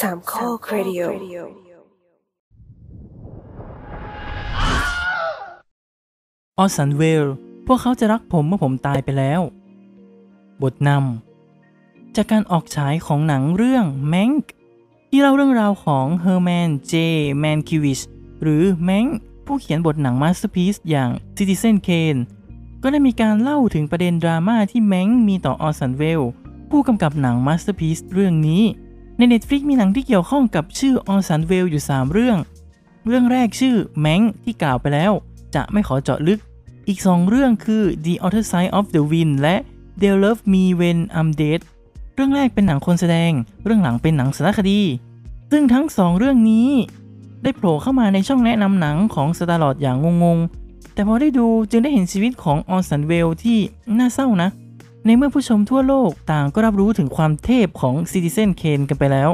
สามข้อครดิโอออสันเวล พวกเขาจะรักผมเมื่อผมตายไปแล้ว บทนำ จากการออกฉายของหนังเรื่อง Mank ที่เล่าเรื่องราวของเฮอร์แมน เจ แมนคิวิช หรือ Mank ผู้เขียนบทหนังมาสเตอร์พีซอย่าง Citizen Kane ก็ได้มีการเล่าถึงประเด็นดราม่าที่ Mank มีต่อออสันเวล ผู้กำกับหนังมาสเตอร์พีซเรื่องนี้ ใน Netflix มีหนังที่เกี่ยวข้องกับชื่อออสันเวลอยู่ 3 เรื่อง เรื่องแรกชื่อ Mank ที่กล่าวไปแล้ว จะไม่ขอเจาะลึก อีก 2 เรื่องคือ The Other Side of the Wind และ They'll Love Me When I'm Dead เรื่องแรกเป็นหนังคนแสดง เรื่องหลังเป็นหนังสารคดี ซึ่งทั้ง 2 เรื่องนี้ ได้โผล่เข้ามาในช่องแนะนำหนังของสตาร์ลอดอย่างงงๆ แต่พอได้ดูจึงได้เห็นชีวิตของออสันเวลที่น่าเศร้านะ ในเมื่อผู้ชมทั่วโลกต่างก็รับรู้ถึงความเทพของ Citizen Kane กันไปแล้ว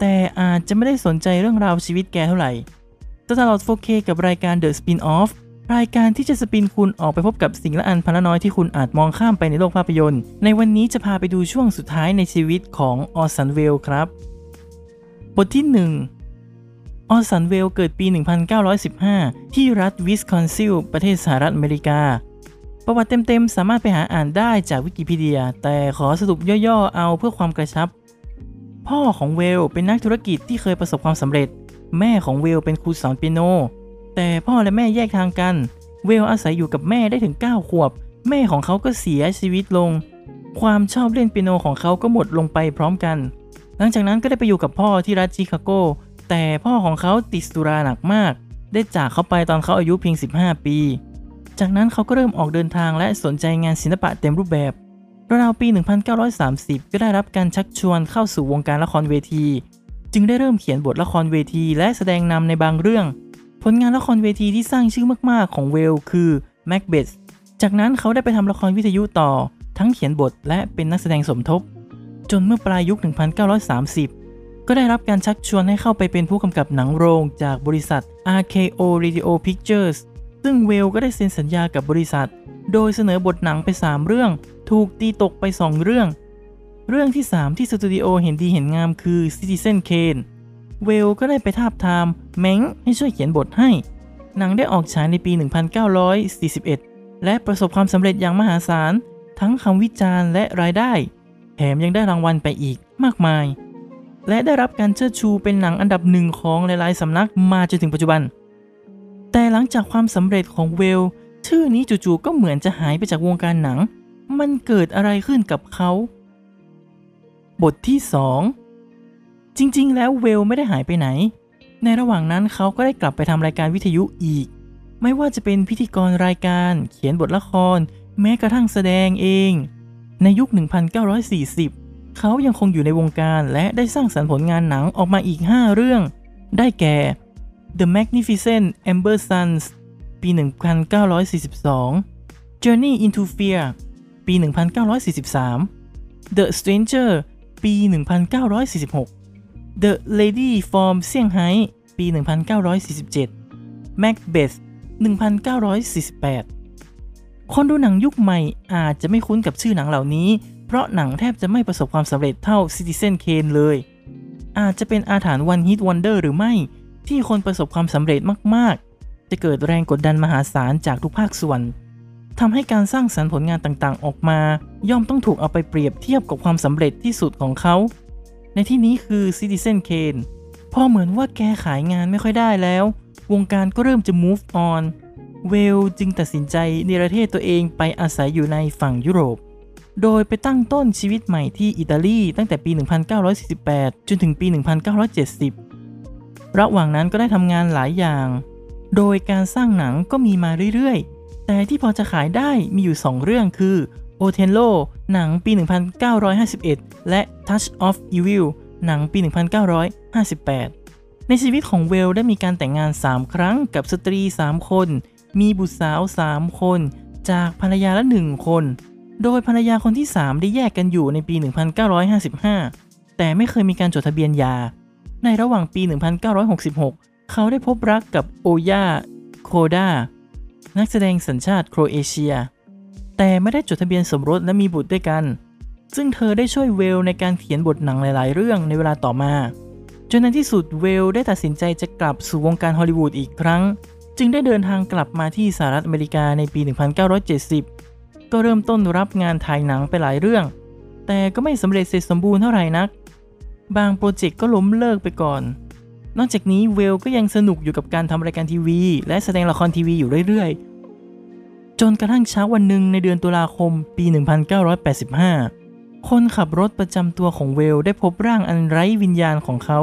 แต่อาจจะไม่ได้สนใจเรื่องราวชีวิตแกเท่าไหร่ตลอด 4K กับรายการ The Spin-off รายการที่จะ spin คุณออกไปพบกับสิ่งละอันพันละน้อยที่คุณอาจมองข้ามไปในโลกภาพยนตร์ ในวันนี้จะพาไปดูช่วงสุดท้ายในชีวิตของออสันเวลครับ บทที่ 1 ออสันเวลเกิดปี 1915 ที่รัฐวิสคอนซินประเทศสหรัฐอเมริกา ประวัติเต็มๆ สามารถไปหาอ่านได้จากวิกิพีเดีย แต่ขอสรุปย่อๆ เอาเพื่อความกระชับ พ่อของเวลเป็นนักธุรกิจที่เคยประสบความสำเร็จ แม่ของเวลเป็นครูสอนเปียโน แต่พ่อและแม่แยกทางกัน เวลอาศัยอยู่กับแม่ได้ถึง 9 ขวบ แม่ของเขาก็เสียชีวิตลง ความชอบเล่นเปียโนของเขาก็หมดลงไปพร้อมกัน หลังจากนั้นก็ได้ไปอยู่กับพ่อที่รัฐชิคาโก แต่พ่อของเขาติดสุราหนักมาก ได้จากเขาไปตอนเขาอายุเพียง 15 ปี จากนั้นเขาก็เริ่มออกเดินทางและสนใจงานศิลปะเต็มรูปแบบราวๆปี 1930 ก็ได้รับการชักชวนเข้าสู่วงการละครเวที จึงได้เริ่มเขียนบทละครเวทีและแสดงนำในบางเรื่อง ผลงานละครเวทีที่สร้างชื่อมากๆของเวลคือ Macbeth จากนั้นเขาได้ไปทำละครวิทยุต่อ ทั้งเขียนบทและเป็นนักแสดงสมทบ จนเมื่อปลายยุค 1930 ก็ได้รับการชักชวนให้เข้าไปเป็นผู้กำกับหนังโรงจากบริษัท RKO Radio Pictures ซึ่งเวลก็ได้เซ็นสัญญากับบริษัท โดยเสนอบทหนังไป 3 เรื่อง ถูกตีตกไป 2 เรื่อง เรื่องที่ 3 ที่สตูดิโอเห็นดีเห็นงามคือ Citizen Kane เวลก็ได้ไปทาบทามแมงให้ช่วยเขียนบทให้ หนังได้ออกฉายในปี 1941 และประสบความสำเร็จอย่างมหาศาล ทั้งคำวิจารณ์และรายได้ แถมยังได้รางวัลไปอีกมากมาย และได้รับการเชิดชูเป็นหนังอันดับหนึ่งของหลายๆสำนักมาจนถึงปัจจุบัน แต่หลังจากความสำเร็จของเวล ชื่อนี้จู่ๆก็เหมือนจะหายไปจากวงการหนัง มันเกิดอะไรขึ้นกับเขา บทที่ 2 จริง ๆ แล้วเวลไม่ได้หายไปไหน ในระหว่างนั้นเขาก็ได้กลับไปทำรายการวิทยุอีก ไม่ว่าจะเป็นพิธีกรรายการ เขียนบทละคร แม้กระทั่งแสดงเอง ในยุค 1940เขายังคงอยู่ในวงการและได้สร้างสรรค์ผลงานหนังออกมาอีก 5 เรื่อง ได้แก่ The Magnificent Amber Sons ปี 1942 Journey into Fear ปี 1943 The Stranger ปี 1946 The Lady from Shanghai ปี 1947 Macbeth 1948 คนดูหนังยุคใหม่อาจจะไม่คุ้นกับชื่อหนังเหล่านี้ เพราะหนังแทบจะไม่ประสบความสำเร็จเท่า Citizen Kane เลย อาจจะเป็นอาถรรพ์ One Hit Wonder หรือไม่ ที่คนประสบความสำเร็จมากๆ จะเกิดแรงกดดันมหาศาลจากทุกภาคส่วนทำให้การสร้างสรรค์ผลงานต่างๆ ออกมา ย่อมต้องถูกเอาไปเปรียบเทียบกับความสำเร็จที่สุดของเขา ในที่นี้คือ Citizen Kane พอเหมือนว่าแกขายงานไม่ค่อยได้แล้ว วงการก็เริ่มจะ move on เวลจึงตัดสินใจเนรเทศตัวเองไปอาศัยอยู่ในฝั่งยุโรป โดยไปตั้งต้นชีวิตใหม่ที่อิตาลีตั้งแต่ปี 1948 จนถึงปี 1970 ระหว่างนั้นก็ได้ทำงานหลายอย่าง โดยการสร้างหนังก็มีมาเรื่อยๆ แต่ที่พอจะขายได้มีอยู่ 2 เรื่องคือ o t e l l o หนังปี 1951 และ Touch of Evil หนังปี 1958 ในชีวิตของเวลได้มีการแต่งงาน 3 ครั้งกับสตรี 3 คน มีบุตรสาว 3 คน จากภรรยาละ 1 คน โดยภรรยาคนที่ 3 ได้แยกกันอยู่ในปี 1955 แต่ไม่เคยมีการจดทะเบียนหย่า ในระหว่างปี 1966 เขาได้พบรักกับโอยาโคดา นักแสดงสัญชาติโครเอเชีย แต่ไม่ได้จดทะเบียนสมรสและมีบุตรด้วยกัน ซึ่งเธอได้ช่วยเวลในการเขียนบทหนังหลาย ๆ เรื่องในเวลาต่อมา จนในที่สุดเวลได้ตัดสินใจจะกลับสู่วงการฮอลลีวูดอีกครั้ง จึงได้เดินทางกลับมาที่สหรัฐอเมริกาในปี 1970 ก็เริ่มต้นรับงานถ่ายหนังไปหลายเรื่อง แต่ก็ไม่สำเร็จเสร็จสมบูรณ์เท่าไหร่นัก บางโปรเจกต์ก็ล้มเลิกไปก่อน นอกจากนี้เวลก็ยังสนุกอยู่กับการทำรายการทีวี และแสดงละครทีวีอยู่เรื่อยๆ จนกระทั่งเช้าวันหนึ่งในเดือนตุลาคมปี 1985 คนขับรถประจำตัวของเวลได้พบร่างอันไร้วิญญาณของเขา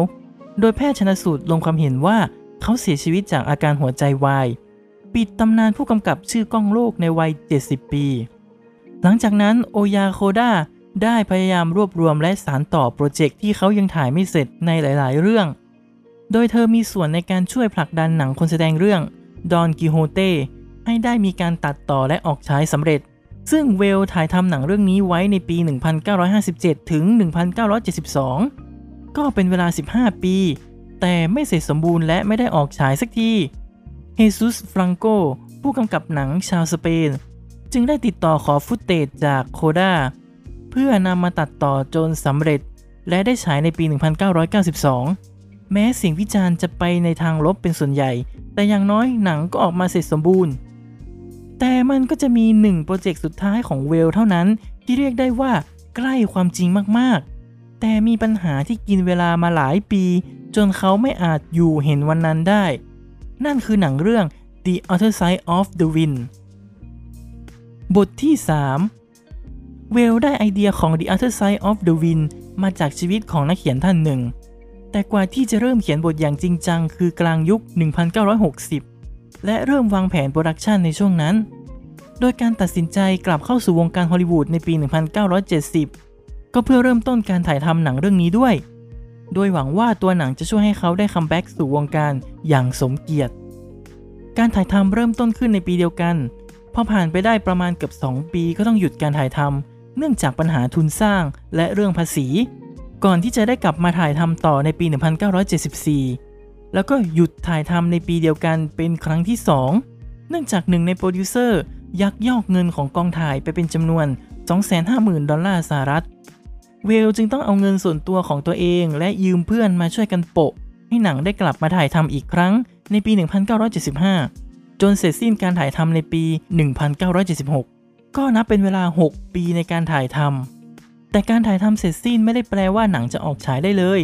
โดยแพทย์ชนสูตรลงความเห็นว่าเขาเสียชีวิตจากอาการหัวใจวายปิดตำนานผู้กำกับชื่อกล้องโลกในวัย 70 ปี หลังจากนั้นโอยาโคดา ได้พยายามรวบรวมและสารต่อโปรเจกต์ที่เขายังถ่ายไม่เสร็จในหลาย ๆ เรื่อง โดยเธอมีส่วนในการช่วยผลักดันหนังคนแสดงเรื่องดอนกิโฮเต้ให้ได้มีการตัดต่อและออกฉายสำเร็จ ซึ่งเวลถ่ายทำหนังเรื่องนี้ไว้ในปี 1957 ถึง 1972 ก็เป็นเวลา 15 ปี แต่ไม่เสร็จสมบูรณ์และไม่ได้ออกฉายสักทีเฮซุสฟรังโกผู้กำกับหนังชาวสเปน จึงได้ติดต่อขอฟุตเตจจากโคดา เพื่อนำมาตัดต่อจนสำเร็จ และได้ฉายในปี 1992 แม้เสียงวิจารณ์จะไปในทางลบเป็นส่วนใหญ่ แต่อย่างน้อยหนังก็ออกมาเสร็จสมบูรณ์ แต่มันก็จะมีหนึ่งโปรเจกต์สุดท้ายของเวลเท่านั้น ที่เรียกได้ว่าใกล้ความจริงมากๆ แต่มีปัญหาที่กินเวลามาหลายปี จนเขาไม่อาจอยู่เห็นวันนั้นได้ นั่นคือหนังเรื่อง The Other Side of the Wind บทที่ ออสันเวลได้ไอเดียของ The Other Side of the Wind มาจากชีวิตของนักเขียนท่านหนึ่ง แต่กว่าที่จะเริ่มเขียนบทอย่างจริงจังคือกลางยุค 1960 และเริ่มวางแผนโปรดักชันในช่วงนั้น โดยการตัดสินใจกลับเข้าสู่วงการฮอลลีวูดในปี 1970 ก็เพื่อเริ่มต้นการถ่ายทำหนังเรื่องนี้ด้วย โดยหวังว่าตัวหนังจะช่วยให้เขาได้ comeback สู่วงการอย่างสมเกียรติ การถ่ายทำเริ่มต้นขึ้นในปีเดียวกัน พอผ่านไปได้ประมาณเกือบ2 ปีก็ต้องหยุดการถ่ายทำ เนื่องจากปัญหาทุนสร้างและเรื่องภาษี ก่อนที่จะได้กลับมาถ่ายทำต่อในปี 1974 แล้วก็หยุดถ่ายทำในปีเดียวกันเป็นครั้งที่ 2 เนื่องจากหนึ่งในโปรดิวเซอร์ยักยอกเงินของกองถ่ายไปเป็นจำนวน 250,000 ดอลลาร์สหรัฐ เวลจึงต้องเอาเงินส่วนตัวของตัวเองและยืมเพื่อนมาช่วยกันโปะ ให้หนังได้กลับมาถ่ายทำอีกครั้งในปี 1975 จนเสร็จสิ้นการถ่ายทำในปี 1976 ก็นับเป็นเวลา 6 ปีในการถ่ายทำแต่การถ่ายทำเสร็จสิ้นไม่ได้แปลว่าหนังจะออกฉายได้เลย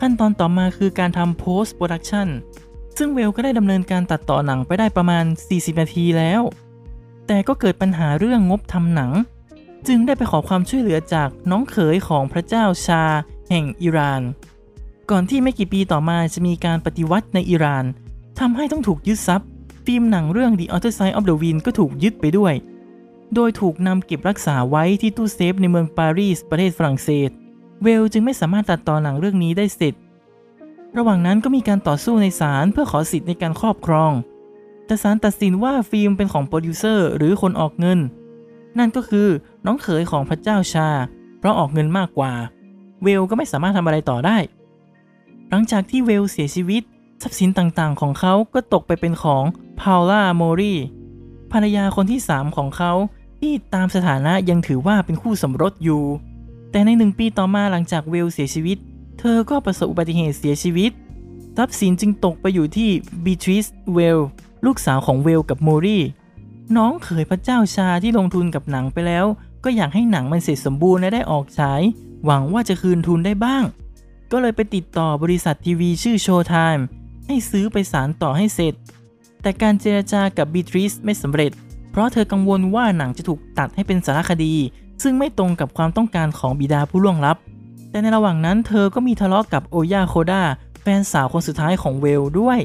ขั้นตอนต่อมาคือการทำ post production ซึ่งเวลก็ได้ดำเนินการตัดต่อหนังไปได้ประมาณ 40 นาทีแล้ว แต่ก็เกิดปัญหาเรื่องงบทำหนัง จึงได้ไปขอความช่วยเหลือจากน้องเขยของพระเจ้าชา แห่งอิหร่าน ก่อนที่ไม่กี่ปีต่อมาจะมีการปฏิวัติในอิหร่านทำให้ต้องถูกยึดทรัพย์ฟิล์มหนังเรื่อง The Other Side of the Wind ก็ถูกยึดไปด้วย โดยถูกนำเก็บรักษาไว้ที่ตู้เซฟในเมืองปารีสประเทศฝรั่งเศส เวลจึงไม่สามารถตัดต่อหนังเรื่องนี้ได้เสร็จ ระหว่างนั้นก็มีการต่อสู้ในศาลเพื่อขอสิทธิ์ในการครอบครอง แต่ศาลตัดสินว่าฟิล์มเป็นของโปรดิวเซอร์หรือคนออกเงิน นั่นก็คือน้องเขยของพระเจ้าชา เพราะออกเงินมากกว่า เวลก็ไม่สามารถทำอะไรต่อได้ หลังจากที่เวลเสียชีวิตทรัพย์สินต่างๆ ของเขาก็ตกไปเป็นของพาวล่าโมรีภรรยาคนที่ 3 ของเขา ที่ตามสถานะยังถือว่าเป็นคู่สมรสอยู่ แต่ในหนึ่งปีต่อมาหลังจากเวลเสียชีวิต เธอก็ประสบอุบัติเหตุเสียชีวิต ทรัพย์สินจึงตกไปอยู่ที่บีทริสเวลลูกสาวของเวลกับโมรีน้องเขยพระเจ้าชาที่ลงทุนกับหนังไปแล้ว ก็อยากให้หนังมันเสร็จสมบูรณ์และได้ออกฉาย หวังว่าจะคืนทุนได้บ้าง ก็เลยไปติดต่อบริษัททีวีชื่อ Showtime ให้ซื้อไปสารต่อให้เสร็จ แต่การเจรจากับบีทริสไม่สำเร็จ เพราะเธอกังวลว่าหนังจะถูกตัดให้เป็นสารคดี ซึ่งไม่ตรงกับความต้องการของบิดาผู้ล่วงลับ แต่ในระหว่างนั้นเธอก็มีทะเลาะกับโอยาโคดาแฟนสาวคนสุดท้ายของเวลด้วย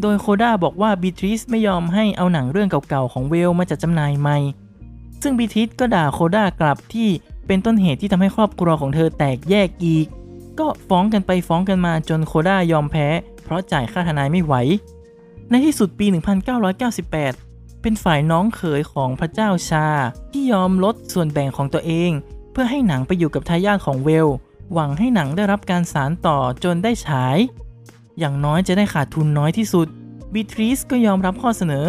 โดยโคดาบอกว่าบีทริสไม่ยอมให้เอาหนังเรื่องเก่าๆของเวลมาจัดจำหน่ายใหม่ ซึ่งบีทริสก็ด่าโคดากลับที่เป็นต้นเหตุที่ทำให้ครอบครัวของเธอแตกแยกอีก ก็ฟ้องกันไปฟ้องกันมาจนโคดายอมแพ้ เพราะจ่ายค่าทนายไม่ไหว ในที่สุดปี 1998 เป็นฝ่ายน้องเขยของพระเจ้าชา ที่ยอมลดส่วนแบ่งของตัวเอง เพื่อให้หนังไปอยู่กับทายาทของเวล หวังให้หนังได้รับการสานต่อจนได้ฉาย อย่างน้อยจะได้ขาดทุนน้อยที่สุดบีทริสก็ยอมรับข้อเสนอ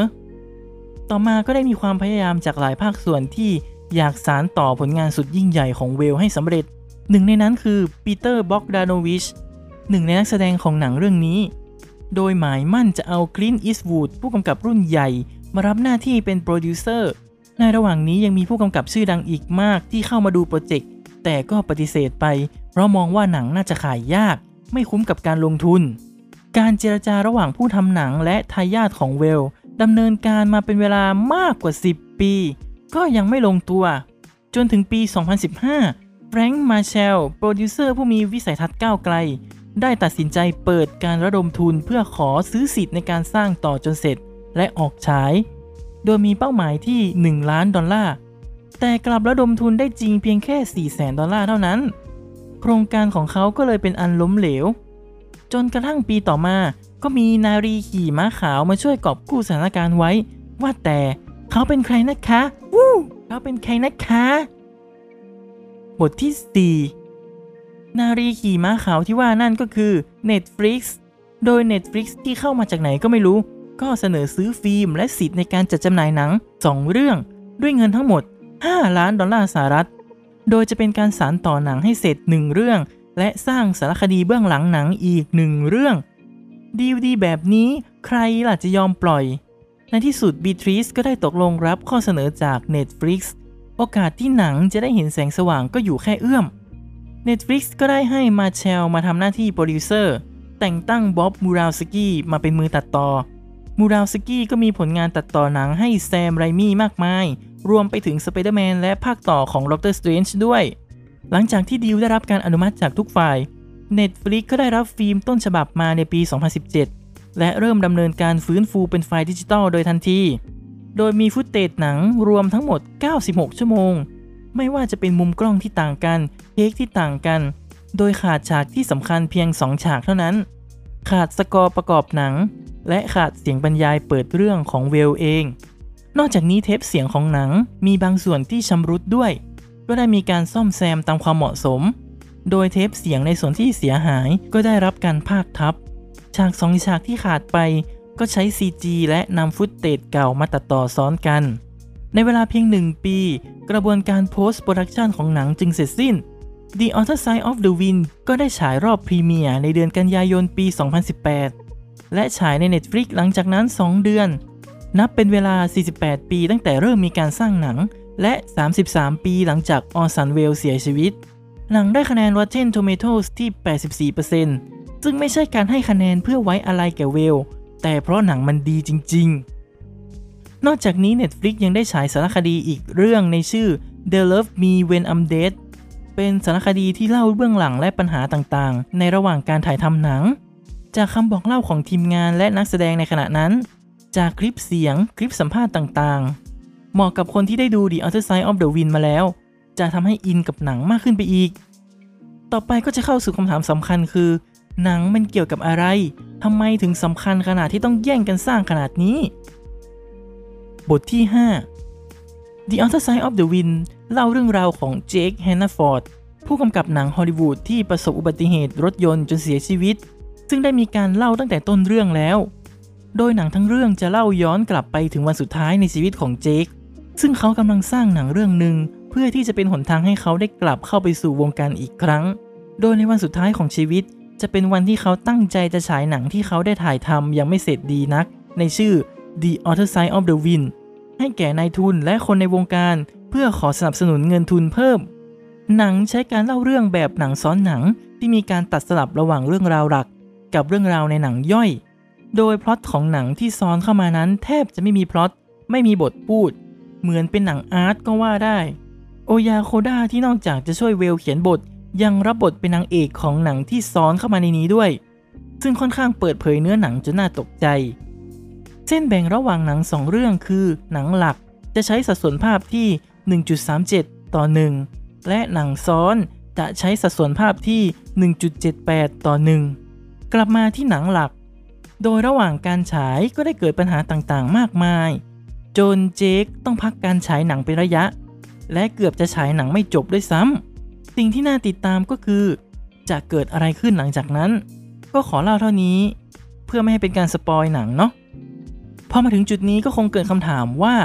ต่อมาก็ได้มีความพยายามจากหลายภาคส่วนที่อยากสานต่อผลงานสุดยิ่งใหญ่ของเวลให้สำเร็จ หนึ่งในนั้นคือปีเตอร์บ็อกดานวิชหนึ่งในนักแสดงของหนังเรื่องนี้ โดยหมายมั่นจะเอาคลินต์อีสต์วูดผู้กำกับรุ่นใหญ่ มารับหน้าที่เป็นโปรดิวเซอร์ในระหว่างนี้ยังมีผู้กำกับชื่อดังอีกมากที่เข้ามาดูโปรเจกต์แต่ก็ปฏิเสธไป เพราะมองว่าหนังน่าจะขายยาก ไม่คุ้มกับการลงทุน การเจรจาระหว่างผู้ทำหนังและทายาทของเวลดำเนินการมาเป็นเวลามากกว่า 10 ปี ก็ยังไม่ลงตัว จนถึงปี 2015 แฟรงค์มาเชลโปรดิวเซอร์ผู้มีวิสัยทัศน์ก้าวไกล ได้ตัดสินใจเปิดการระดมทุนเพื่อขอซื้อสิทธิ์ในการสร้างต่อจนเสร็จ และออกฉาย โดยมีเป้าหมายที่ 1 ล้านดอลลาร์ แต่กลับระดมทุนได้จริงเพียงแค่4แสนดอลลาร์เท่านั้น โครงการของเขาก็เลยเป็นอันล้มเหลว จนกระทั่งปีต่อมา ก็มีนารีขี่ม้าขาวมาช่วยกอบกู้สถานการณ์ไว้ ว่าแต่เขาเป็นใครนะคะวู้เขาเป็นใครนะคะ บทที่ 4 นารีขี่ม้าขาวที่ว่านั่นก็คือ Netflix โดย Netflix ที่เข้ามาจากไหนก็ไม่รู้ ก็เสนอซื้อฟิล์มและสิทธิ์ในการจัดจำหน่ายหนัง 2 เรื่อง ด้วยเงินทั้งหมด 5 ล้านดอลลาร์สหรัฐ โดยจะเป็นการสานต่อหนังให้เสร็จ 1 เรื่อง และสร้างสารคดีเบื้องหลังหนังอีก 1 เรื่องดีลดีแบบนี้ใครล่ะจะยอมปล่อย ในที่สุดบีทริสก็ได้ตกลงรับข้อเสนอจาก Netflix โอกาสที่หนังจะได้เห็นแสงสว่างก็อยู่แค่เอื้อม Netflix ก็ได้ให้มาร์แชลมาทำหน้าที่โปรดิวเซอร์ แต่งตั้งบ๊อบมูราลสกี้มาเป็นมือตัดต่อ มูราลสกี้ก็มีผลงานตัดต่อหนังให้แซมไรมี่มากมาย รวมไปถึงสไปเดอร์แมนและภาคต่อของด็อกเตอร์สเตรนจ์ด้วย หลังจากที่ดีลได้รับการอนุมัติจากทุกฝ่าย Netflix ก็ได้รับฟิล์มต้นฉบับมาในปี 2017 และเริ่มดำเนินการฟื้นฟูเป็นไฟล์ดิจิตอลโดยทันที โดยมี footage หนังรวมทั้งหมด 96 ชั่วโมง ไม่ว่าจะเป็นมุมกล้องที่ต่างกันเทคที่ต่างกัน โดยขาดฉากที่สำคัญเพียง 2 ฉากเท่านั้น ขาดสกอร์ประกอบหนัง และขาดเสียงบรรยายเปิดเรื่องของเวลเอง นอกจากนี้เทปเสียงของหนังมีบางส่วนที่ชำรุดด้วย ก็ได้มีการซ่อมแซมตามความเหมาะสม โดยเทปเสียงในส่วนที่เสียหายก็ได้รับการพากทับ ฉากสองฉากที่ขาดไปก็ใช้ CG และนำฟุตเตจเก่ามาตัดต่อซ้อนกัน ในเวลาเพียงหนึ่งปี กระบวนการ post production ของหนังจึงเสร็จสิ้น The Other Side of the Wind ก็ได้ฉายรอบพรีเมียร์ในเดือนกันยายนปี 2018 และฉายใน Netflix หลังจากนั้น 2 เดือน นับเป็นเวลา 48 ปีตั้งแต่เริ่มมีการสร้างหนัง และ 33 ปีหลังจากออสันเวลเสียชีวิต หนังได้คะแนน Rotten Tomatoes ที่ 84%ซึ่งไม่ใช่การให้คะแนนเพื่อไว้อะไรแก่เวล แต่เพราะหนังมันดีจริง ๆ นอกจากนี้ Netflix ยังได้ฉายสารคดีอีกเรื่องในชื่อ The Love Me When I'm Dead เป็นสารคดีที่เล่าเบื้องหลังและปัญหาต่างๆ ในระหว่างการถ่ายทำหนัง จากคำบอกเล่าของทีมงานและนักแสดงในขณะนั้น จากคลิปเสียงคลิปสัมภาษณ์ต่างๆ เหมาะกับคนที่ได้ดู The Other Side of the Wind มาแล้ว จะทำให้อินกับหนังมากขึ้นไปอีก ต่อไปก็จะเข้าสู่คำถามสำคัญคือ หนังมันเกี่ยวกับอะไรทำไมถึงสำคัญขนาดที่ต้องแย่งกันสร้างขนาดนี้ บทที่ 5 The Other Side of the Wind เล่าเรื่องราวของเจคแฮนนาฟอร์ดผู้กำกับหนังฮอลลีวูดที่ประสบอุบัติเหตุรถยนต์จนเสียชีวิต ซึ่งได้มีการเล่าตั้งแต่ต้นเรื่องแล้ว โดยหนังทั้งเรื่องจะเล่าย้อนกลับไปถึงวันสุดท้ายในชีวิตของเจค ซึ่งเขากำลังสร้างหนังเรื่องหนึ่งเพื่อที่จะเป็นหนทางให้เขาได้กลับเข้าไปสู่วงการอีกครั้ง โดยในวันสุดท้ายของชีวิต จะเป็นวันที่เขาตั้งใจจะฉายหนังที่เขาได้ถ่ายทำยังไม่เสร็จดีนัก ในชื่อ The Other Side of the Wind ให้แก่นายทุนและคนในวงการเพื่อขอสนับสนุนเงินทุนเพิ่ม หนังใช้การเล่าเรื่องแบบหนังซ้อนหนังที่มีการตัดสลับระหว่างเรื่องราวหลัก กับเรื่องราวในหนังย่อย โดยพล็อตของหนังที่ซ้อนเข้ามานั้น แทบจะไม่มีพล็อตไม่มีบทพูด เหมือนเป็นหนังอาร์ตก็ว่าได้ โอยาโคด้าที่นอกจากจะช่วยเวลเขียนบท ยังรับบทเป็นนางเอกของหนังที่ซ้อนเข้ามาในนี้ด้วย ซึ่งค่อนข้างเปิดเผยเนื้อหนังจนน่าตกใจ เส้นแบ่งระหว่างหนังสองเรื่องคือ หนังหลักจะใช้สัดส่วนภาพที่ 1.37 ต่อ 1 และหนังซ้อนจะใช้สัดส่วนภาพที่ 1.78 ต่อ 1 กลับมาที่หนังหลัก โดยระหว่างการฉายก็ได้เกิดปัญหาต่างๆ มากมาย จนเจคต้องพักการฉายหนังเป็นระยะ และเกือบจะฉายหนังไม่จบด้วยซ้ำสิ่งที่น่าติดตามก็คือ จะเกิดอะไรขึ้นหลังจากนั้น ก็ขอเล่าเท่านี้ เพื่อไม่ให้เป็นการสปอยหนังเนาะพอมาถึงจุดนี้ก็คงเกิดคำถามว่า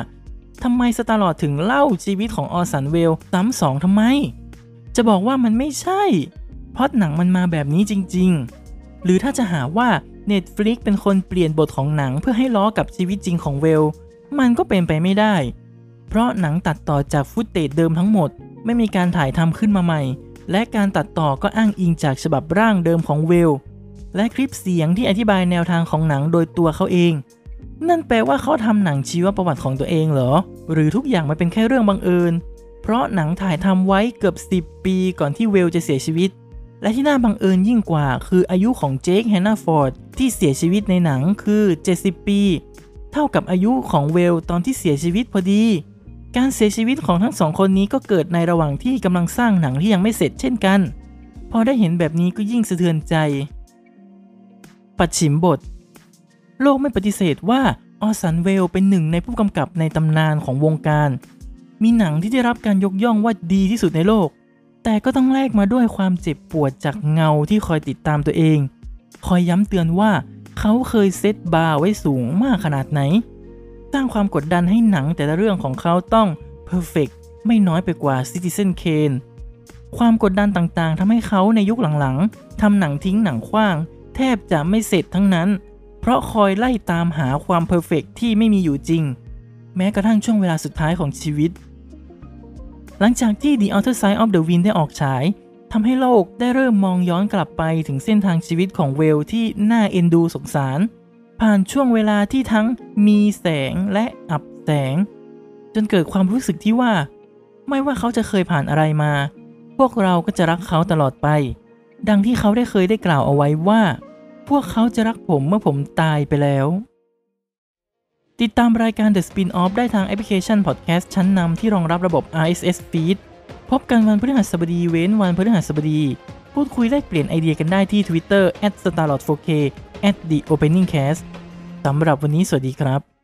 ทำไมสตาร์ลอดถึงเล่าชีวิตของออสันเวลซ้ำสองทำไม จะบอกว่ามันไม่ใช่เพราะหนังมันมาแบบนี้จริง หรือถ้าจะหาว่า Netflix เป็นคนเปลี่ยนบทของหนังเพื่อให้ล้อกับชีวิตจริงของเวล มันก็เป็นไปไม่ได้ เพราะหนังตัดต่อจากฟุตเตจเดิมทั้งหมด ไม่มีการถ่ายทำขึ้นมาใหม่ และการตัดต่อก็อ้างอิงจากฉบับร่างเดิมของเวล และคลิปเสียงที่อธิบายแนวทางของหนังโดยตัวเขาเอง นั่นแปลว่าเขาทำหนังชีวประวัติของตัวเองเหรอ หรือทุกอย่างมันเป็นแค่เรื่องบังเอิญ เพราะหนังถ่ายทำไว้เกือบ 10 ปีก่อนที่เวลจะเสียชีวิต และที่น่าบังเอิญยิ่งกว่าคืออายุของเจคแฮนนาฟอร์ดที่เสียชีวิตในหนังคือ 70 ปี เท่ากับอายุของเวลตอนที่เสียชีวิตพอดี การเสียชีวิตของทั้งสองคนนี้ก็เกิดในระหว่างที่กำลังสร้างหนังที่ยังไม่เสร็จเช่นกัน พอได้เห็นแบบนี้ก็ยิ่งสะเทือนใจ ปัจฉิมบท โลกไม่ปฏิเสธว่าออสันเวลเป็นหนึ่งในผู้กำกับในตำนานของวงการ มีหนังที่ได้รับการยกย่องว่าดีที่สุดในโลก แต่ก็ต้องแลกมาด้วยความเจ็บปวดจากเงาที่คอยติดตามตัวเอง คอยย้ำเตือนว่าเขาเคย set bar ไว้สูงมากขนาดไหน สร้างความกดดันให้หนังแต่ละเรื่องของเขาต้อง perfect ไม่น้อยไปกว่า Citizen Kane ความกดดันต่างๆทำให้เขาในยุคหลังๆทำหนังทิ้งหนังขว้าง แทบจะไม่เสร็จทั้งนั้น เพราะคอยไล่ตามหาความ perfect ที่ไม่มีอยู่จริง แม้กระทั่งช่วงเวลาสุดท้ายของชีวิต หลังจากที่ The Outer Side of the Wind ได้ออกฉายทำให้โลกได้เริ่มมองย้อนกลับไปถึงเส้นทางชีวิตของเวลที่น่าเอ็นดูสงสาร ผ่านช่วงเวลาที่ทั้งมีแสงและอับแสง จนเกิดความรู้สึกที่ว่า ไม่ว่าเขาจะเคยผ่านอะไรมา พวกเราก็จะรักเขาตลอดไป ดังที่เขาได้เคยได้กล่าวเอาไว้ว่า พวกเขาจะรักผมเมื่อผมตายไปแล้ว ติดตามรายการ The Spin-off ได้ทางแอปพลิเคชัน Podcast ชั้นนำที่รองรับระบบ RSS Feed พบกันวันพฤหัสบดีเว้นวันพฤหัสบดี พูดคุยแลกเปลี่ยนไอเดียกันได้ที่ Twitter @starlord4k @theopeningcast สำหรับวันนี้สวัสดีครับ